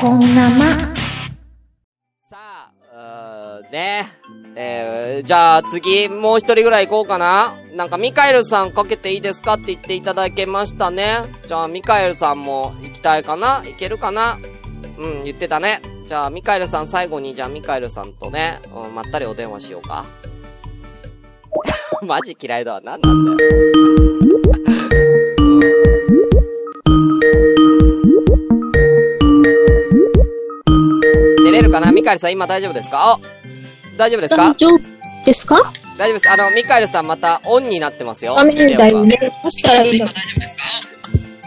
こんなま。さあ、うーね。えー、じゃあ次、もう一人ぐらい行こうかな。なんかミカエルさんかけていいですかって言っていただけましたね。じゃあミカエルさんも行きたいかないけるかなうん、言ってたね。じゃあミカエルさん最後に、じゃあミカエルさんとね、うん、まったりお電話しようか。マジ嫌いだわ。なんなんだよ。かな？ミカエルさん今大丈夫ですか？あ大丈夫ですか？大丈夫ですか？大丈夫です。あの、ミカエルさんまたオンになってますよ。画面だよね。どうしたらいいんだろ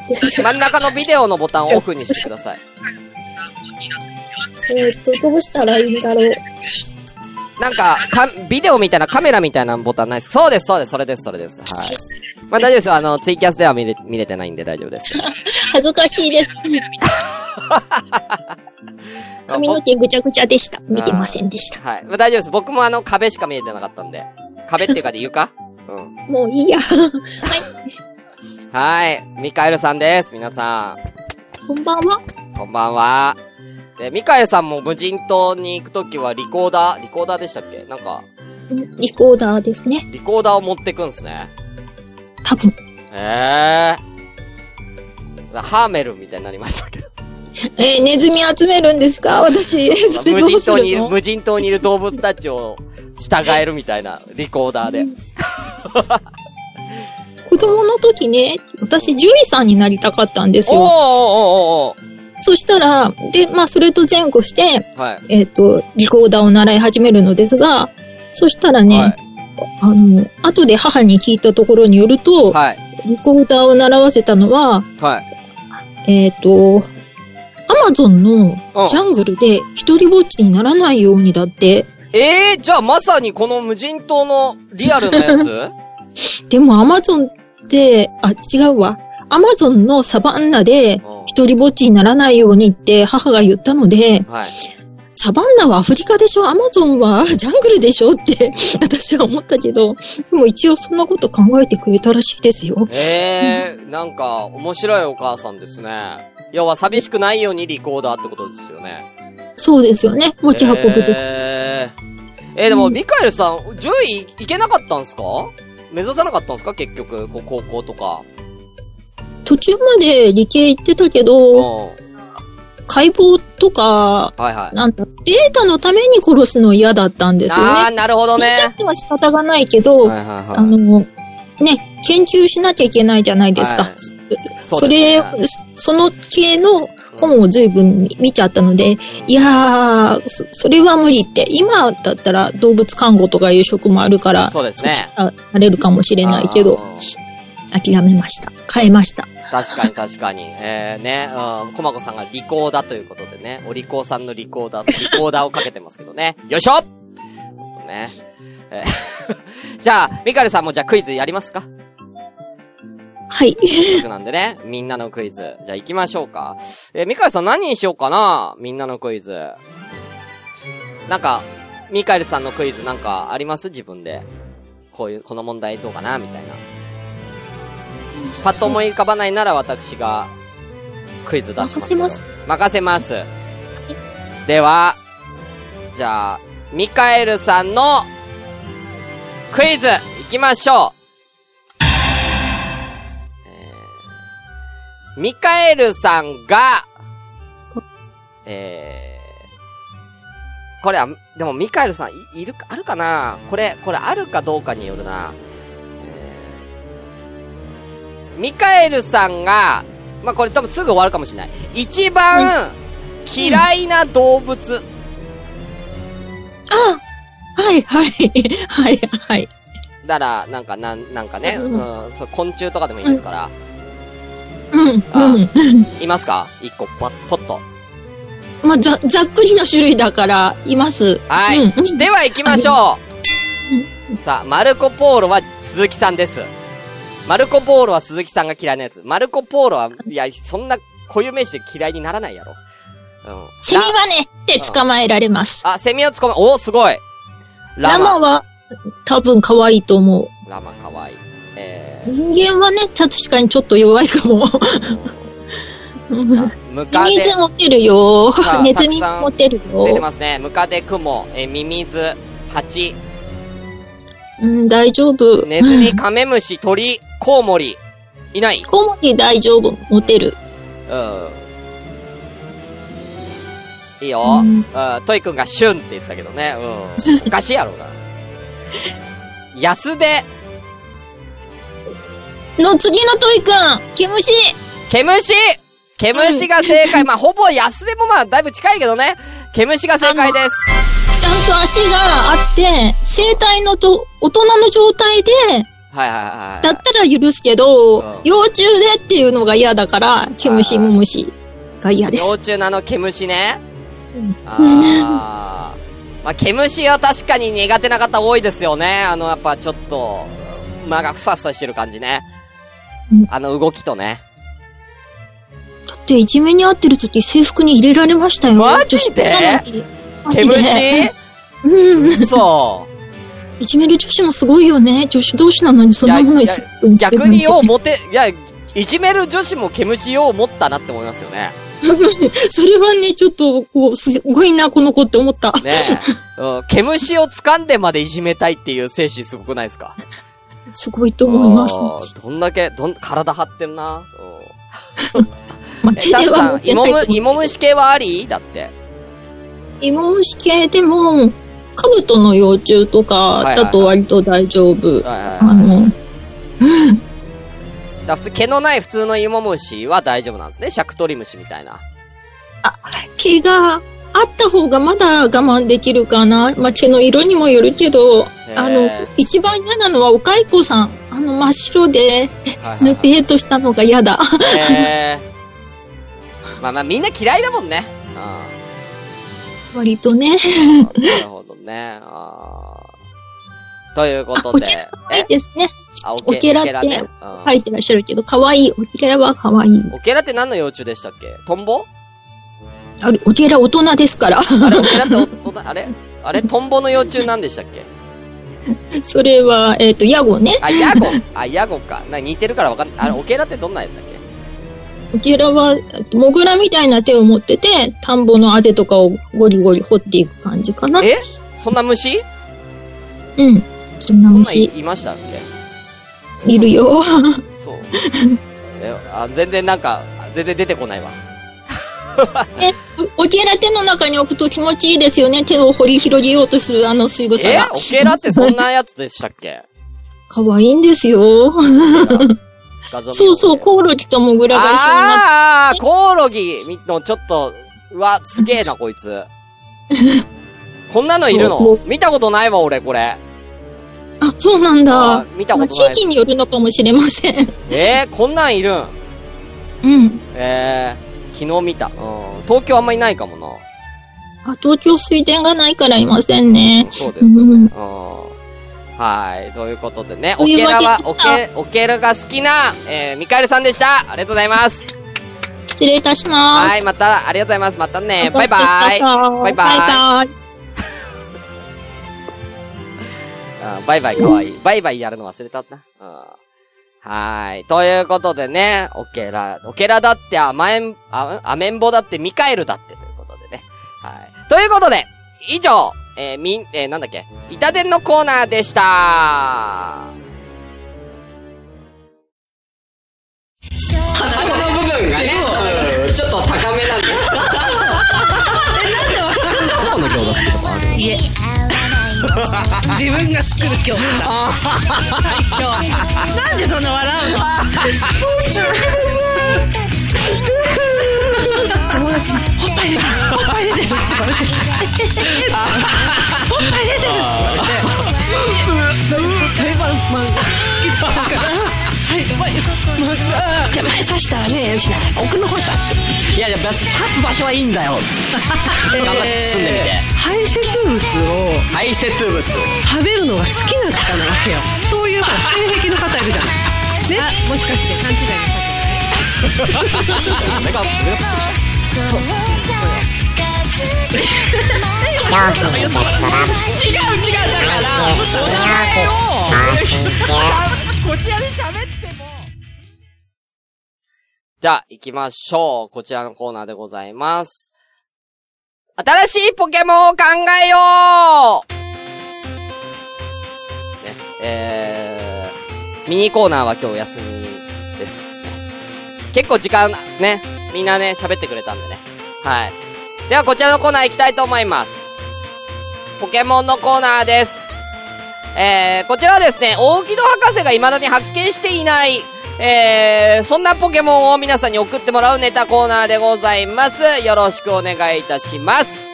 真ん中のビデオのボタンをオフにしてください。えーっと、どうしたらいいんだろう。なんか、か、ビデオみたいなカメラみたいなボタンないですそうです、そうです、それです、それです。はい。まあ大丈夫ですよ。あの、ツイキャスでは見れ、見れてないんで大丈夫です。恥ずかしいです。髪の毛ぐちゃぐちゃでした。見てませんでした。はい。まあ大丈夫です。僕もあの、壁しか見えてなかったんで。壁っていうかで床？うん。もういいや。はい。ミカエルさんです。皆さこんばんは。ん。こんばんは。で、ミカエルさんも無人島に行くときはリコーダー、リコーダーでしたっけ？なんか、リコーダーですね。リコーダーを持ってくんすね。多分。へえー。ハーメルみたいになりましたけど。えー、ネズミ集めるんですか？私、無人島にいる、無人島にいる動物たちを従えるみたいなリコーダーで。子供の時ね、私獣医さんになりたかったんですよ。おーおーおーそしたら、で、まあ、それと前後して、はい。えっ、と、リコーダーを習い始めるのですが、そしたらね、はい。あの、後で母に聞いたところによると、はい。リコーダーを習わせたのは、はい。えっ、と、アマゾンのうんジャングルで一人ぼっちにならないようにだって、えー、じゃあまさにこの無人島のリアルなやつ？でもアマゾンって、あ、違うわ。アマゾンのサバンナでうん一人ぼっちにならないようにって母が言ったので、はい。サバンナはアフリカでしょ？アマゾンはジャングルでしょ？って 私は思ったけど、でも一応そんなこと考えてくれたらしいですよ。えー、なんか、面白いお母さんですね。要は寂しくないようにリコーダーってことですよね。そうですよね。持ち運ぶと。えー、えーでも、ミカエルさん、10位いけなかったんすか？目指さなかったんすか？結局、こう高校とか。途中まで理系行ってたけうん。ど、解剖とか、はいはい。なんだ、データのために殺すの嫌だったんですよあー、ね。なるほどね死んじ。ゃっては仕方がないけど、はいはいはい。あの、ね、研究しなきゃいけないじゃないですか。はいそそうですねれ、その系の本を随分見ちゃったので、いやー、そそれは無理って。今だったら動物看護とかいう職もあるから、そうですねなれるかもしれないけど、諦めました。変えました。確かに確かに。えー、ね、うん、コマコさんがリコーダーということでね、お利口さんのリコーダーとリコーダーをかけてますけどね。よいしょとね。え ーじゃあ、ミカルさんもじゃあクイズやりますか？はい。僕なんでね、みんなのクイズ。じゃあ行きましょうか。えーミカエルさん何にしようかな？みんなのクイズ。なんか、ミカエルさんのクイズなんかあります？自分で。こういう、この問題どうかな？みたいな。パッと思い浮かばないなら私が、クイズ出します。任せます。任せます。では、じゃあ、ミカエルさんの、クイズ、行きましょう。えーミカエルさんが、えー、これは、でもミカエルさん、いいるか、あるかな？これ、これあるかどうかによるな。えーミカエルさんが、まあ、これ多分すぐ終わるかもしれない。一番、嫌いな動物。あはい、はい、はい、はい。だから、なんか、なん、なんかね、ううんん、そう、昆虫とかでもいいですから。うん、あうん。いますか？一個、パッ、ポッと。まあ、ざ、ざっくりの種類だから、います。はい。では行きましょう。さあ、マルコ・ポーロは鈴木さんです。マルコ・ポーロは鈴木さんが嫌いなやつ。マルコ・ポーロは、いや、そんな固有名詞で嫌いにならないやろ。うん。セミはね、って捕まえられます。あ、セミを捕まえ、おーすごい。ララマ。マは、多分可愛いと思う。ラマかわいい。えー、人間はね、確かにちょっと弱いかも。うんムカデミミズ持ってるよ。ネズミ持ってる出てよ。ますね。ムカデ、クモ、えーミミズ、ハチ、うん、大丈夫。ネズミ、カメムシ、鳥、コウモリ。いないコウモリ大丈夫。持てる。うん。いいよ。ううんん。トイくんがシュンって言ったけどね。うん。おかしいやろうが。安出、の次のトイくん毛虫毛虫毛虫が正解。まあ、ほぼ安出もまあ、だいぶ近いけどね。毛虫が正解です。ちゃんと足があって、生体のと、大人の状態で、はいはいはい。だったら許すけど、うん幼虫でっていうのが嫌だから、毛虫も虫が嫌です。幼虫のあの毛虫ね。まあ、毛虫は確かに苦手な方多いですよね。あの、やっぱちょっと、間がふさふさしてる感じねうん。あの動きとね。だって、いじめに遭ってる時制服に入れられましたよ。マジで？毛虫？でうん。嘘。いじめる女子もすごいよね。女子同士なのにそんなものに逆にようモテ、いや、いじめる女子も毛虫よう持ったなって思いますよね。それはね、ちょっと、こう、すごいな、この子って思った。ねえ。うん。毛虫を掴んでまでいじめたいっていう精神すごくないですか？すごいと思います。うんどんだけ、どん、体張ってるな。まあ、うん。手では持ってないと思う芋虫系はあり？だって。芋虫系でも、カブトの幼虫とかだと割と大丈夫。はいはいあはい。の、だ普通、毛のない普通の芋虫は大丈夫なんですね。シャクトリムシみたいな。毛があった方がまだ我慢できるかな。まあ、毛の色にもよるけど、あの、一番嫌なのはお蚕さん。あの真っ白で、ぬぺーっとしたのが嫌だ。えー。まあまあみんな嫌いだもんね。割とね。うん。なるほどね。あーということで。はいですね。あ、オケラって書いてらっしゃるけど、可愛い。オケラは可愛い。オケラって何の幼虫でしたっけ？トンボ？あれ、オケラ大人ですから。あれオケラっておと あれ？あれトンボの幼虫何でしたっけ？それは、えっ、と、ヤゴね。あ、ヤゴ。あ、ヤゴか。な似てるからわかんない。あれ、オケラってどんなやつだっけ？オケラは、モグラみたいな手を持ってて、田んぼのあぜとかをゴリゴリ掘っていく感じかな。え？そんな虫？うん。そんな虫、いいましたっけ？いるよ。そう。え、あ、全然なんか、全然出てこないわ。え、オケラ手の中に置くと気持ちいいですよね。手を掘り広げようとするあの仕草えが。オケラってそんなやつでしたっけ？可愛いんですよ。そうそう、コオロギとモグラが一緒になって。あー、コオロギのちょっと、うわ、すげえな、こいつ。こんなのいるの？見たことないわ、俺、これ。あ、そうなんあだ。見たまあことない地域によるのかもしれません。えー、こんなんいるん？うん。えー、昨日見た。うん。東京あんまいないかもな。あ、東京水田がないからいませんね。そうですよね。うんうん。はい。ということでね、オケラはオでケ、オケラが好きな、えー、ミカエルさんでした。ありがとうございます。失礼いたします。はい、また、ありがとうございます。またね。バイバイ。バイバイ。バイバイバイバイ。かわいい。バイバイやるの忘れたな。うんはーい。ということでね、オケラ、オケラだって甘えん、あ、アメンボだってミカエルだってということでね。はい。ということで、以上、えー、みん、えー、なんだっけ、板伝のコーナーでした鼻の部分がね、うんちょっと高めなんです。どこの餃子好きとかあるいえ。自分が作る今日。最強。なんでそんな笑うの？友達に、ほっぱい出てる、ほっぱい出てるって言われて。ほっぱい出てるって言われて。好きだから。はい、まあ、じゃあ前刺したらね、よしな。奥の方刺して。いやいや、刺す場所はいいんだよ。頑張って進んでみて。排泄物を排泄物。食べるのが好きな方なわけよ。そういう性癖の方いるじゃない。ね。もしかして勘違いなさってない俺が、俺がびっくりした。違う違うだからマスジュこちらで喋っても。じゃあ、行きましょう。こちらのコーナーでございます。新しいポケモンを考えようね、えー、ミニコーナーは今日休みです。結構時間、ね、みんなね、喋ってくれたんでね。はい。では、こちらのコーナー行きたいと思います。ポケモンのコーナーです。えー、こちらはですね、大木戸博士が未だに発見していない、えー、そんなポケモンを皆さんに送ってもらうネタコーナーでございます。よろしくお願いいたします。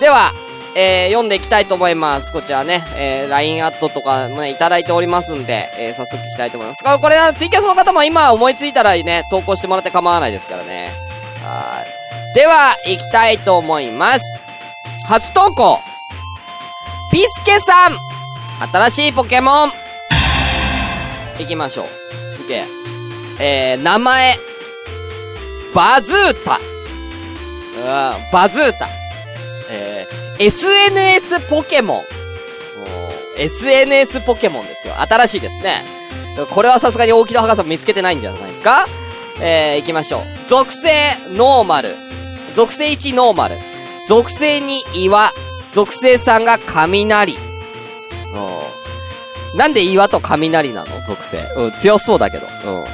では、えー、読んでいきたいと思います。こちらね、えー、LINE アットとかもね、いただいておりますんで、えー、早速いきたいと思います。これはツイキャスの方も今思いついたらね、投稿してもらって構わないですからね。はい。では、行きたいと思います。初投稿。ビスケさん新しいポケモン行きましょう。すげえ。えー、名前、バズータ。うん、バズータ。えー、SNS ポケモン。SNS ポケモンですよ。新しいですね。これはさすがに大木戸博士も見つけてないんじゃないですか？えー、行きましょう。属性、ノーマル。属性1、ノーマル。属性2、岩。属性3が雷。なんで岩と雷なの？属性。うん、強そうだけど。うん。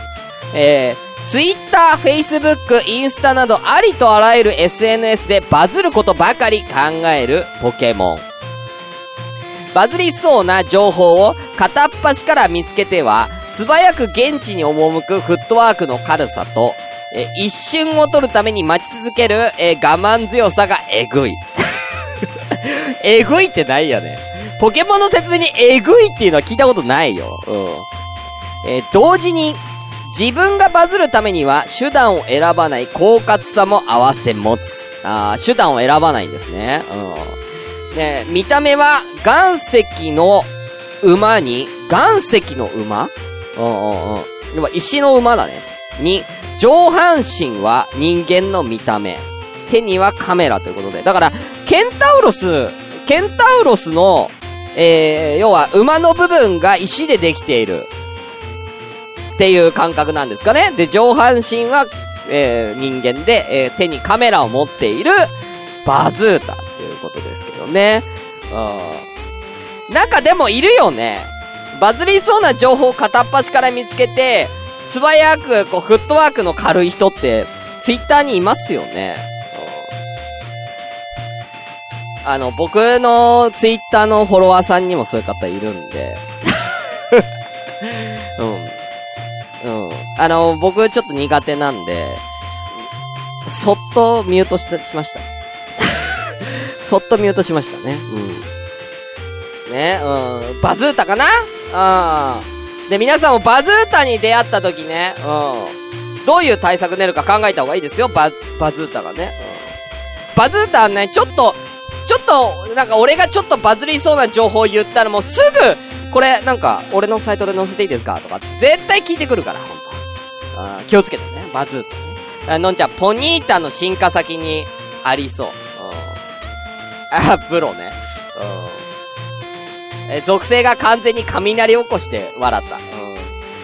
えー、Twitter、Facebook、インスタなどありとあらゆる SNS でバズることばかり考えるポケモン。バズりそうな情報を片っ端から見つけては、素早く現地に赴くフットワークの軽さと、え一瞬を取るために待ち続ける、え我慢強さがえぐい。えぐいってないよね。ポケモンの説明にえぐいっていうのは聞いたことないよ。うん。えー、同時に、自分がバズるためには手段を選ばない狡猾さも合わせ持つ。あ手段を選ばないんですね。うん。ね見た目は岩石の馬に、岩石の馬？うんうんうん。でも石の馬だね。に、上半身は人間の見た目。手にはカメラということで。だから、ケンタウロス、ケンタウロスのえー、要は馬の部分が石でできている。っていう感覚なんですかね。で、上半身は、えー、人間で、えー、手にカメラを持っているバズータっていうことですけどね。うん。なんかでもいるよね。バズりそうな情報を片っ端から見つけて、素早く、こう、フットワークの軽い人って、ツイッターにいますよね。あの、僕のツイッターのフォロワーさんにもそういう方いるんで。うん。うん。あの、僕ちょっと苦手なんで、そっとミュートししました。そっとミュートしましたね。うん。ね、うん。バズータかな？うん。で、皆さんもバズータに出会った時ね、うん。どういう対策練るか考えた方がいいですよ、バ、バズータがね。うん。バズータはね、ちょっと、ちょっと、なんか俺がちょっとバズりそうな情報を言ったらもうすぐ、これ、なんか、俺のサイトで載せていいですかとか、絶対聞いてくるから、ほんと。あ気をつけてね、バズってね。あのんちゃん、ポニータの進化先にありそう。あ、プロね。え、属性が完全に雷起こして笑った。うん。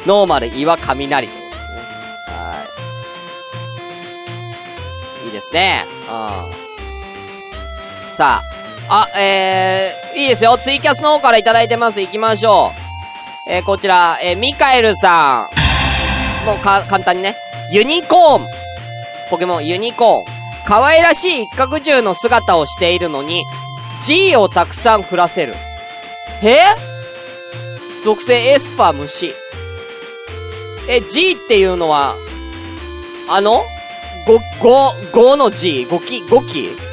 ノーマル、岩、雷。はい。いいですね。うん。さあ、あ、えー、いいですよ。ツイキャスの方からいただいてます。行きましょう。えー、こちら、えー、ミカエルさん。もうか、簡単にね。ユニコーン。ポケモンユニコーン。可愛らしい一角獣の姿をしているのに、G をたくさん降らせる。え？属性エスパー虫。え、G っていうのは、あの ?5、5、5の G、5期、5期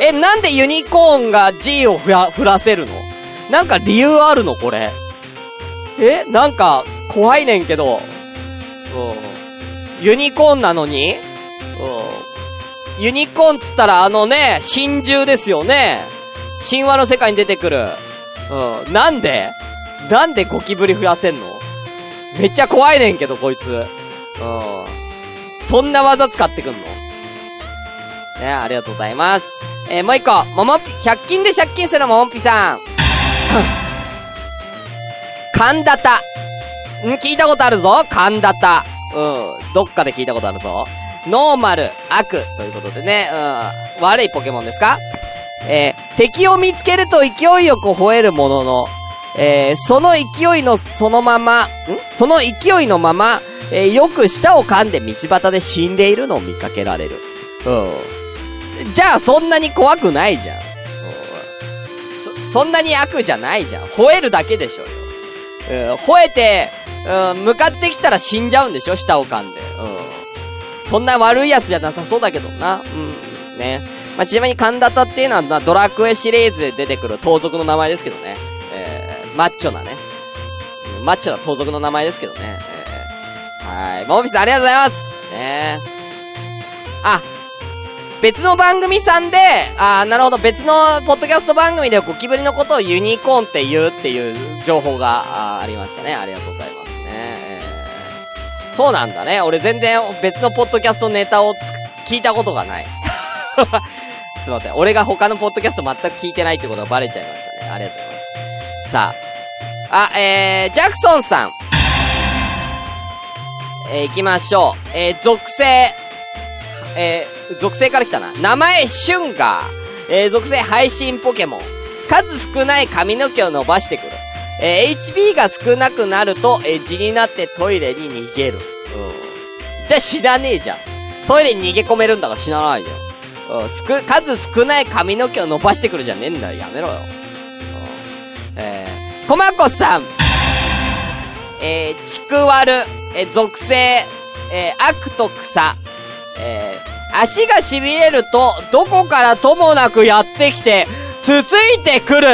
え、なんでユニコーンが G を振らせるの？なんか理由あるのこれ？えなんか、怖いねんけど。うん。ユニコーンなのに？うん。ユニコーンつったらあのね、真珠ですよね。神話の世界に出てくる。うん。なんで？なんでゴキブリ振らせんの？めっちゃ怖いねんけど、こいつ。うん。そんな技使ってくんの？ね、ありがとうございます。えー、もう一個、ももぴ、100均で借金するももぴさん。神田た。ん？聞いたことあるぞ神田た。うん。どっかで聞いたことあるぞ。ノーマル、悪ということでね、うん。悪いポケモンですか？えー、敵を見つけると勢いよく吠えるものの、えー、その勢いのそのまま、ん？その勢いのまま、えー、よく舌を噛んで道端で死んでいるのを見かけられる。うん。じゃあそんなに怖くないじゃん。そ、そんなに悪じゃないじゃん。吠えるだけでしょよ。うん、吠えて、うん、向かってきたら死んじゃうんでしょ舌を噛んで。うん。そんな悪いやつじゃなさそうだけどな。うん。ね。まあ、ちなみに神田田っていうのは、まあ、ドラクエシリーズで出てくる盗賊の名前ですけどね。えー、マッチョなね。マッチョな盗賊の名前ですけどね。えー、はい。モービスありがとうございますねあ、別の番組さんで、ああなるほど、別のポッドキャスト番組でゴキブリのことをユニコーンって言うっていう情報があありましたね。ありがとうございますね。そうなんだね。俺全然別のポッドキャストネタを聞いたことがない。すいません。俺が他のポッドキャスト全く聞いてないってことがバレちゃいましたね。ありがとうございます。さあ。あ、えー、ジャクソンさん。えー、行きましょう。えー、属性。えー、属性から来たな。名前、シュンガー。えー、属性、配信ポケモン。数少ない髪の毛を伸ばしてくる。えー、HP が少なくなると、えー、地になってトイレに逃げる。うん。じゃあ死なねえじゃん。トイレに逃げ込めるんだから死なないじゃん。うん、すく、数少ない髪の毛を伸ばしてくるじゃねえんだよ。やめろよ。うん、えー、コマコさん。えー、ちくわる、えー、属性、えー、悪と草。足が痺れると、どこからともなくやってきて、つついてくる。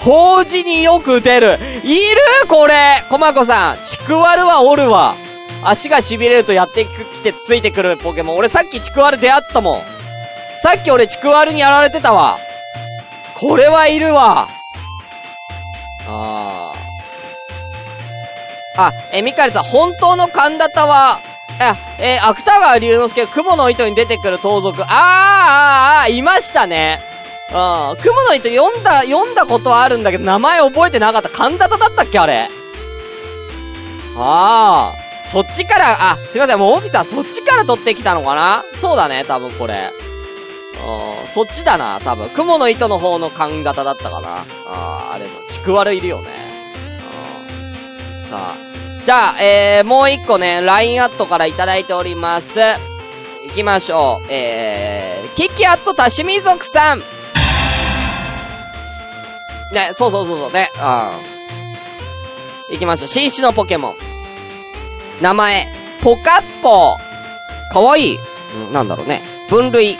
法事によく出る。いるこれコマコさん。ちくわるはおるわ。足が痺れるとやってきてつついてくるポケモン。俺さっきちくわる出会ったもん。さっき俺ちくわるにやられてたわ。これはいるわ。ああ。あ、え、ミカルさん、本当の神田田は、え、え、芥川龍之介、雲の糸に出てくる盗賊。あーあーあ、いましたね。うん。雲の糸読んだ、読んだことはあるんだけど、名前覚えてなかった。神田だったっけあれ。ああ。そっちから、あ、すいません、もうオフィさん、そっちから取ってきたのかな？そうだね、多分これ。うんそっちだな、多分。雲の糸の方の髪型だったかな。ああれの、ちくわるいるよね。さあ。じゃあ、えー、もう一個ね、LINE アットからいただいております。行きましょう。えー、キキアット多趣味族さん。ね、そうそうそうそうね。うん。行きましょう。新種のポケモン。名前、ポカッポー。かわいい。んなんだろうね。分類、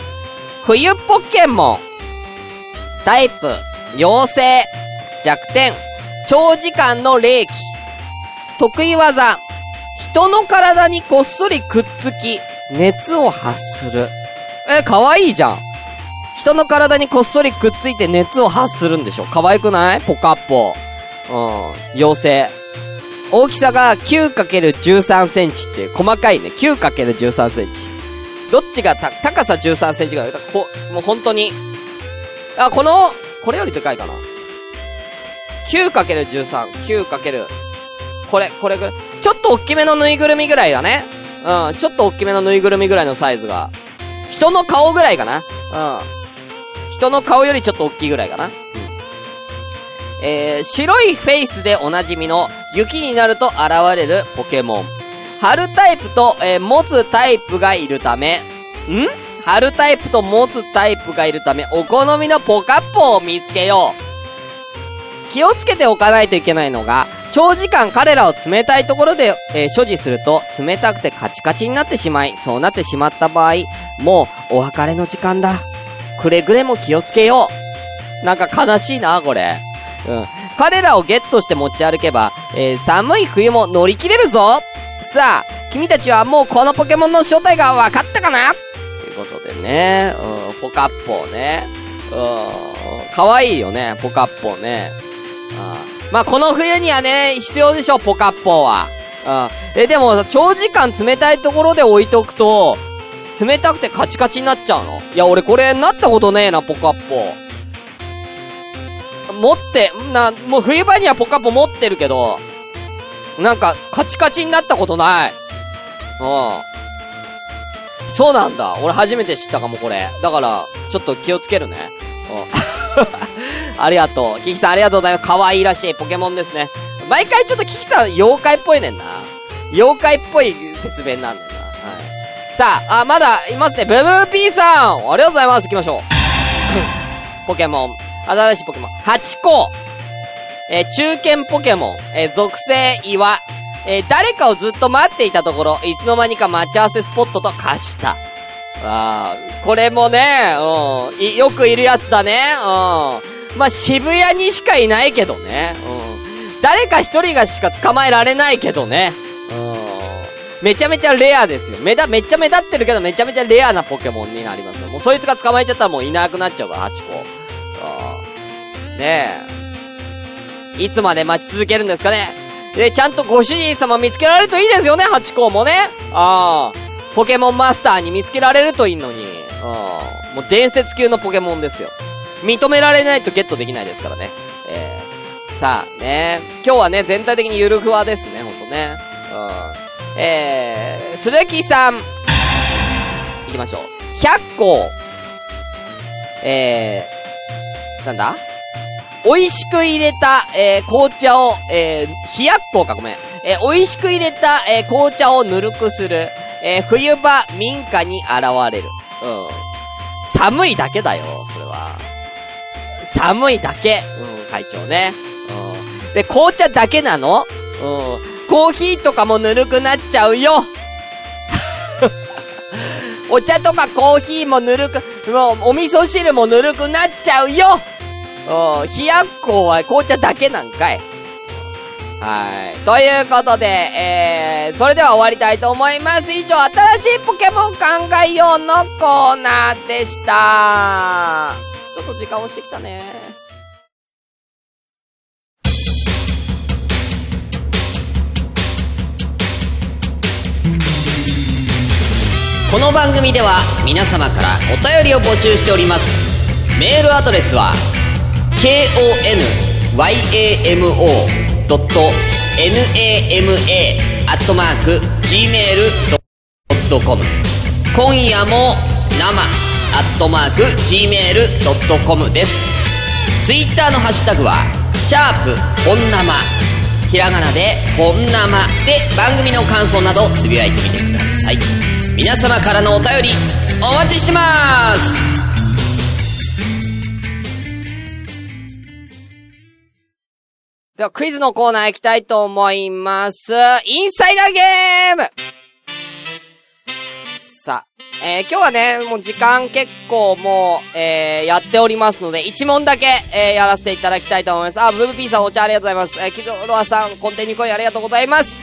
冬ポケモン。タイプ、妖精。弱点、長時間の霊気。得意技、人の体にこっそりくっつき、熱を発する。え、かわいいじゃん。人の体にこっそりくっついて熱を発するんでしょ可愛くない？ポカッポ。うん。妖精。大きさが 9×13 センチって細かいね。9×13 センチ。どっちがた、高さ13センチぐらい？こ、もう本当に。あ、この、これよりでかいかな。9×13、9× これ、これぐらい。ちょっと大きめのぬいぐるみぐらいだね。うん、ちょっと大きめのぬいぐるみぐらいのサイズが。人の顔ぐらいかな。うん。人の顔よりちょっと大きいぐらいかな。うん。えー、白いフェイスでおなじみの雪になると現れるポケモン。春タイプと、えー、持つタイプがいるため、ん？春タイプと持つタイプがいるため、お好みのポカッポを見つけよう。気をつけておかないといけないのが、長時間彼らを冷たいところで、えー、所持すると、冷たくてカチカチになってしまい、そうなってしまった場合、もう、お別れの時間だ。くれぐれも気をつけよう。なんか悲しいな、これ。うん。彼らをゲットして持ち歩けば、えー、寒い冬も乗り切れるぞさあ、君たちはもうこのポケモンの正体が分かったかな？ということでね、うん、ポカッポーね。うん、かわいいよね、ポカッポーね。うん、まあ、この冬にはね、必要でしょ、ポカッポは。うん。え、でも、長時間冷たいところで置いとくと、冷たくてカチカチになっちゃうの？いや、俺これなったことねえな、ポカッポ。持って、な、もう冬場にはポカッポ持ってるけど、なんか、カチカチになったことない。うん。そうなんだ。俺初めて知ったかも、これ。だから、ちょっと気をつけるね。ありがとう。キキさんありがとうございます。可愛いらしいポケモンですね。毎回ちょっとキキさん妖怪っぽいねんな。妖怪っぽい説明なんだよな。はい。さあ、あ、まだいますね。ブブーピーさんありがとうございます。行きましょう。ポケモン。新しいポケモン。ハチ公。えー、中堅ポケモン。えー、属性岩。えー、誰かをずっと待っていたところ、いつの間にか待ち合わせスポットと化した。ああこれもね、うん、よくいるやつだね。うん。まあ、渋谷にしかいないけどね。うん。誰か一人がしか捕まえられないけどね。うん。めちゃめちゃレアですよ。めだ、めっちゃ目立ってるけどめちゃめちゃレアなポケモンになりますもうそいつが捕まえちゃったらもういなくなっちゃうから、ハチ公。ねえ。いつまで待ち続けるんですかねで、ちゃんとご主人様見つけられるといいですよね、ハチ公もね。ああ。ポケモンマスターに見つけられるといいのに。ああ。もう伝説級のポケモンですよ。認められないとゲットできないですからね。えー、さあね、今日はね、全体的にゆるふわですね、ほんとね。うん。えー、鈴木さん。行きましょう。100個。えー、なんだ？美味しく入れた、えー、紅茶を、えー、冷やっこか、ごめん。えー、美味しく入れた、えー、紅茶をぬるくする。えー、冬場民家に現れる。うん。寒いだけだよ、それは。寒いだけ。うん、会長ね。うん。で、紅茶だけなの？うん。コーヒーとかもぬるくなっちゃうよ。お茶とかコーヒーもぬるく、もう、お味噌汁もぬるくなっちゃうようん、冷やっこは紅茶だけなんかい。はい。ということで、えー、それでは終わりたいと思います。以上、新しいポケモン考えようのコーナーでした。ちょっと時間押してきたね。この番組では皆様からお便りを募集しております。メールアドレスは、k o n y a m o gmail.com 今夜も生アットマーク gmail.com です。ツイッターのハッシュタグはシャープ本生ひらがなで本生で番組の感想などつぶやいてみてください。皆様からのお便りお待ちしてます。では、クイズのコーナー行きたいと思います。インサイダーゲームさあ、えー、今日はね、もう時間結構もう、えー、やっておりますので、1問だけ、えー、やらせていただきたいと思います。あ、ブーブピーさんお茶ありがとうございます。えー、キロロアさん、コンテニコイありがとうございます。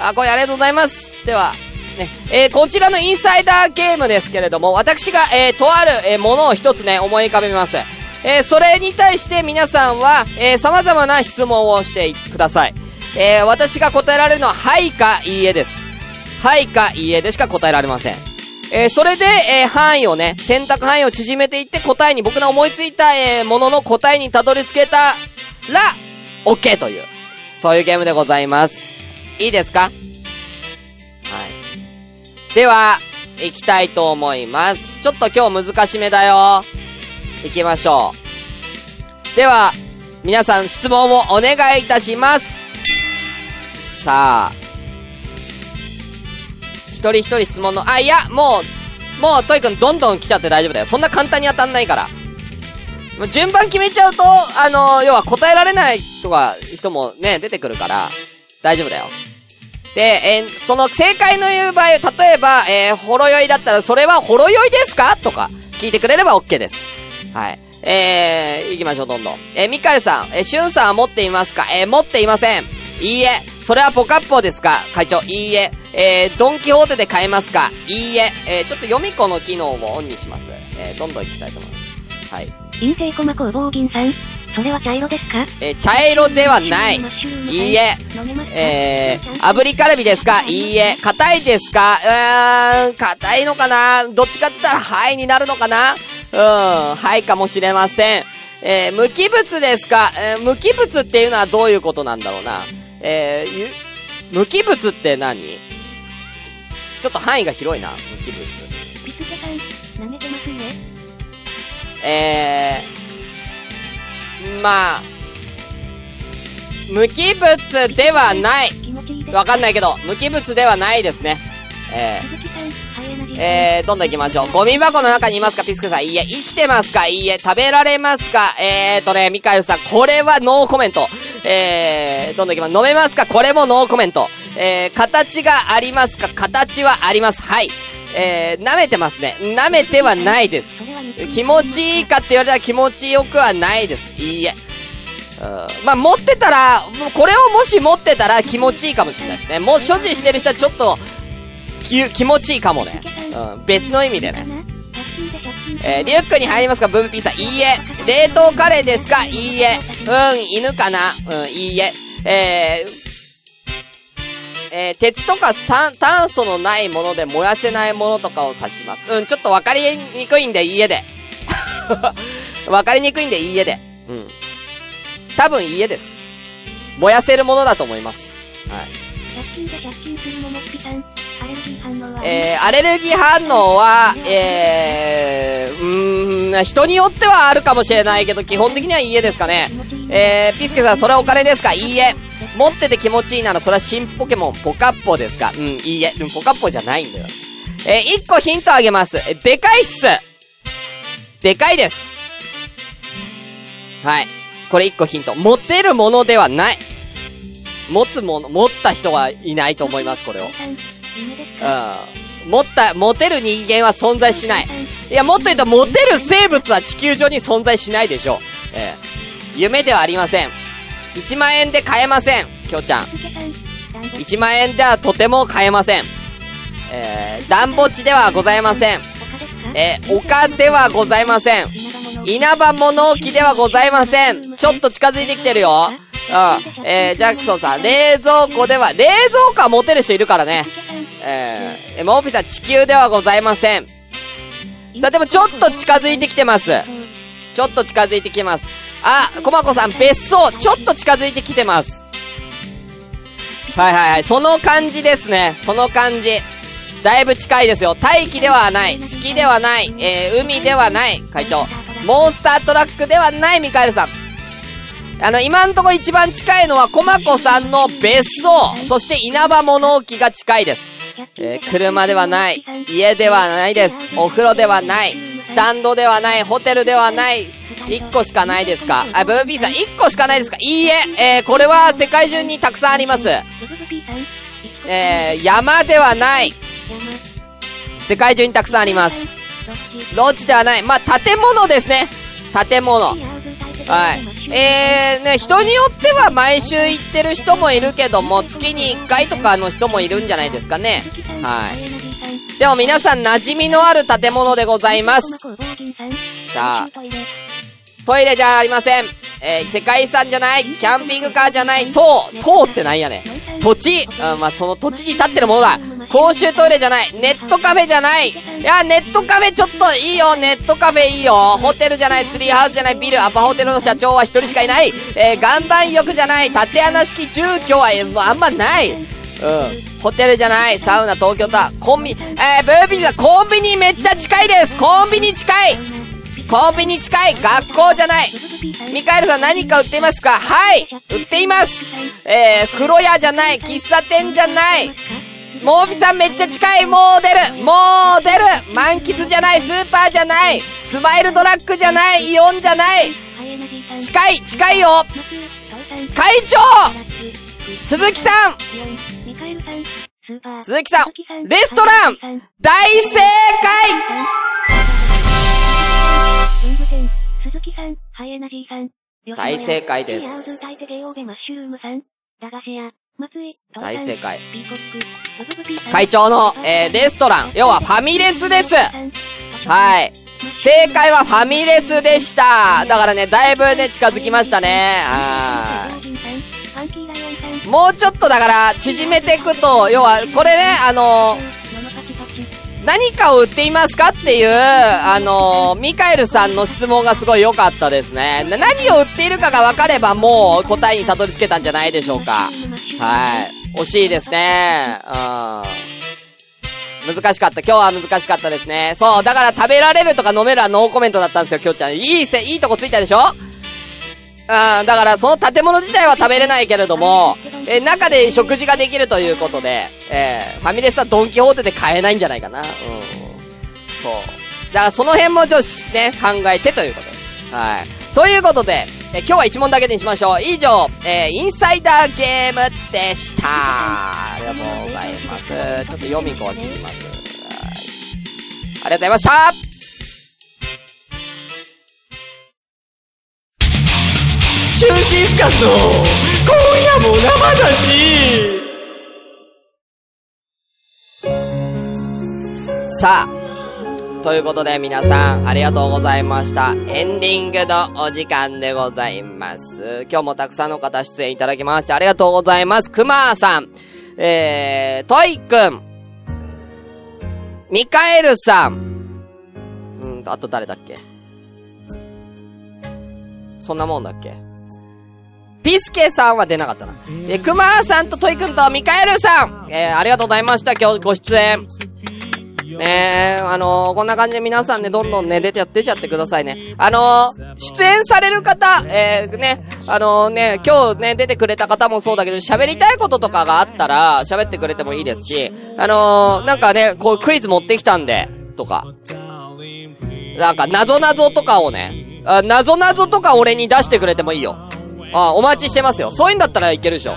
あ、声ありがとうございます。では、ね、えー、こちらのインサイダーゲームですけれども、私が、えー、とある、えー、ものを一つね、思い浮かべます。えー、それに対して皆さんは、えー、様々な質問をしてください。えー、私が答えられるのは、はいかいいえです。はいかいいえでしか答えられません。えー、それで、えー、範囲をね、選択範囲を縮めていって答えに、僕の思いついた、えー、ものの答えにたどり着けたら、OK という、そういうゲームでございます。いいですか？はい。では、行きたいと思います。ちょっと今日難しめだよ。行きましょう。では、皆さん質問をお願いいたします。さあ、一人一人質問の、あ、いや、もう、もう、トイくんどんどん来ちゃって大丈夫だよ。そんな簡単に当たんないから。順番決めちゃうと、あの要は答えられないとか、人もね、出てくるから、大丈夫だよ。で、えー、その正解の言う場合、例えば、えー、ほろ酔いだったら、それはほろ酔いですか？とか、聞いてくれれば OK です。はい。えー、行きましょう、どんどん。えー、ミカエさん、えー、シュンさんは持っていますか？えー、持っていません。いいえ。それはポカッポですか？会長、いいえ。えー、ドンキホーテで買えますか？いいえ。えー、ちょっと読み子の機能をオンにします。えー、どんどん行きたいと思います。はい。陰性駒工房銀さん。それは茶色ですか？えー、茶色ではない。いいえ。えー、炙りカルビですか？いいえ。硬いですか？うーん、硬いのかな？どっちかって言ったら、はいになるのかな？うん、はいかもしれません。えー、無機物ですか、えー、無機物っていうのはどういうことなんだろうな？えー、無機物って何？ちょっと範囲が広いな、無機物。ピスケさん、舐めてますね。えー、まあ、無機物ではない。わかんないけど、無機物ではないですね。え、ー、えー、どんどん行きましょう。ゴミ箱の中にいますかピスケさん。いいえ。生きてますか？いいえ。食べられますか？えーとね、ミカエルさん。これはノーコメント。えー、どんどん行きます。飲めますか？これもノーコメント。えー、形がありますか？形はあります。はい。えー、舐めてますね。舐めてはないです。気持ちいいかって言われたら気持ちよくはないです。いいえ。うんまあ、持ってたら、これをもし持ってたら気持ちいいかもしれないですね。もう所持してる人はちょっと、き、気持ちいいかもね。うん、別の意味でね。えー、リュックに入りますか？ブンピーさん。いいえ。冷凍カレーですか？いいえ。うん、犬かな？うん、いいえ。えー、えー、鉄とか炭炭素のないもので燃やせないものとかを指します。うん、ちょっとわかりにくいんで、いいえで。わかりにくいんで、いいえで。うん。多分、いいえです。燃やせるものだと思います。はい。100均で100均するももっぴさん。アレルギー反応は？えー、アレルギー反応は、えー、うーん、人によってはあるかもしれないけど、基本的にはいいえですかね。えー、ピスケさん、それお金ですか？いいえ。持ってて気持ちいいなら、それは新ポケモン、ポカッポですかうん、いいえ。でも、ポカッポじゃないんだよ。えー、一個ヒントあげます。え、でかいっすでかいです。はい。これ一個ヒント。持てるものではない。持つもの、持った人はいないと思います、これを。うん。持った、持てる人間は存在しない。いや、もっと言うと、持てる生物は地球上に存在しないでしょう。ええ夢ではありません。1万円で買えません。きょうちゃん。1万円ではとても買えません。えー、暖房地ではございません。えー、丘ではございません。稲葉物置ではございません。ちょっと近づいてきてるよ。うん。えー、ジャクソンさん、冷蔵庫では、冷蔵庫は持てる人いるからね。えー、モーピーさん、地球ではございません。さあ、でもちょっと近づいてきてます。ちょっと近づいてきます。あ、コマコさん、別荘、ちょっと近づいてきてます。はいはいはい、その感じですね。その感じ。だいぶ近いですよ。大気ではない。月ではない。えー、海ではない。会長。モンスタートラックではない、ミカエルさん。あの、今んとこ一番近いのは、コマコさんの別荘。そしてイナバ物置が近いです。えー、車ではない。家ではないです。お風呂ではない。スタンドではない。ホテルではない。一個しかないですか？あ、ブーピーさん、一個しかないですか？いいえ。えー、これは世界中にたくさんあります。えー、山ではない。世界中にたくさんあります。ロッジではない。まあ、建物ですね。建物。はい。えー、ね、人によっては毎週行ってる人もいるけども、月に1回とかの人もいるんじゃないですかね。はい。でも皆さん馴染みのある建物でございます。さあ、トイレじゃありません。えー、世界遺産じゃない。キャンピングカーじゃない。塔。塔ってなんやねん。土地。うん、まあ、その土地に立ってるものだ。公衆トイレじゃない。ネットカフェじゃない。いや、ネットカフェちょっといいよ。ネットカフェいいよ。ホテルじゃない。ツリーハウスじゃない。ビル。アパホテルの社長は一人しかいない。えー、岩盤浴じゃない。縦穴式住居は、えもうあんまない。うん。ホテルじゃない。サウナ、東京タワー。コンビ、えー、ブービーさん、コンビニめっちゃ近いです。コンビニ近い。コンビニ近い学校じゃないミカエルさん何か売っていますか？はい売っていますえー、風呂屋じゃない喫茶店じゃないモービさんめっちゃ近いもう出るもう出る満喫じゃない。スーパーじゃない。スマイルドラッグじゃない。イオンじゃない。近い近いよ。会長。鈴木さん。鈴木さん。レストラン。大正解、大正解です。大正解。会長の、えー、レストラン、要はファミレスです。はい。正解はファミレスでした。だからね、だいぶね、近づきましたね。はい。もうちょっとだから、縮めていくと、要は、これね、あのー、何かを売っていますかっていう、あのー、ミカエルさんの質問がすごい良かったですね。何を売っているかが分かればもう答えにたどり着けたんじゃないでしょうか。はい。惜しいですね。うん。難しかった。今日は難しかったですね。そう、だから食べられるとか飲めるはノーコメントだったんですよ、きょうちゃん。いいせ、いいとこついたでしょ？うん、だからその建物自体は食べれないけれども、え中で食事ができるということで、えー、ファミレスはドンキホーテで買えないんじゃないかな。うん。そう。だからその辺もちょっとね、考えてということで。はい。ということで、え今日は1問だけにしましょう。以上、えー、インサイダーゲームでした。ありがとうございます。ちょっと読み子は切ります。はい。ありがとうございました中心スカスの今夜も生だしさあ、ということで皆さんありがとうございました。エンディングのお時間でございます。今日もたくさんの方出演いただきましてありがとうございます。くまーさん、えー、トイくん、ミカエルさん、うんと、あと誰だっけ？そんなもんだっけ？ピスケさんは出なかったな。え、くまーさんとトイくんとミカエルさん、えー、ありがとうございました。今日ご出演。ねえ、あのー、こんな感じで皆さんね、どんどんね、出て、出ちゃってくださいね。あのー、出演される方、えー、ね、あのー、ね、今日ね、出てくれた方もそうだけど、喋りたいこととかがあったら、喋ってくれてもいいですし、あのー、なんかね、こうクイズ持ってきたんで、とか。なんか、なぞなぞとかをね、あ、なぞなぞとか俺に出してくれてもいいよ。あ、お待ちしてますよ。そういうんだったらいけるでしょ。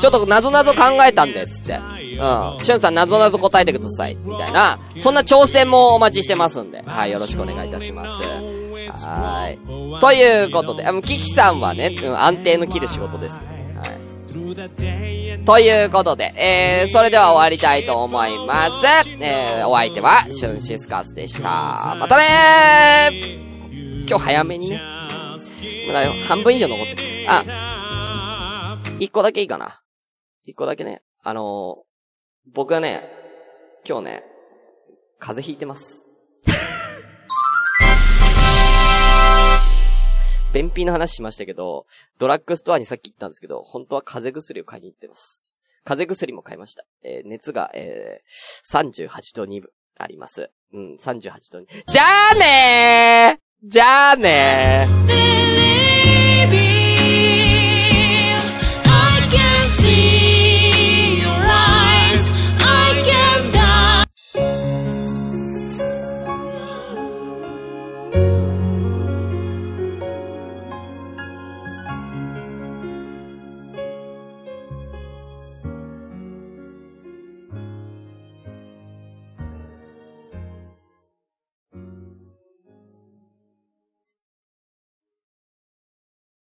ちょっとなぞなぞ考えたんで、つって。うん。しゅんさん、なぞなぞ答えてください。みたいな、そんな挑戦もお待ちしてますんで。はい、よろしくお願いいたします。はい。ということで、あの、キキさんはね、うん、安定の切る仕事ですね。はい。ということで、えー、それでは終わりたいと思います。えー、お相手は、シュンシスカスでした。またねー今日早めにね。まだ半分以上残ってる。あ、一個だけいいかな。一個だけね、あのー、僕はね、今日ね、風邪ひいてます。便秘の話しましたけど、ドラッグストアにさっき行ったんですけど、本当は風邪薬を買いに行ってます。風邪薬も買いました。えー、熱が、えー、38度2分あります。うん、38度2。じゃあねーじゃあね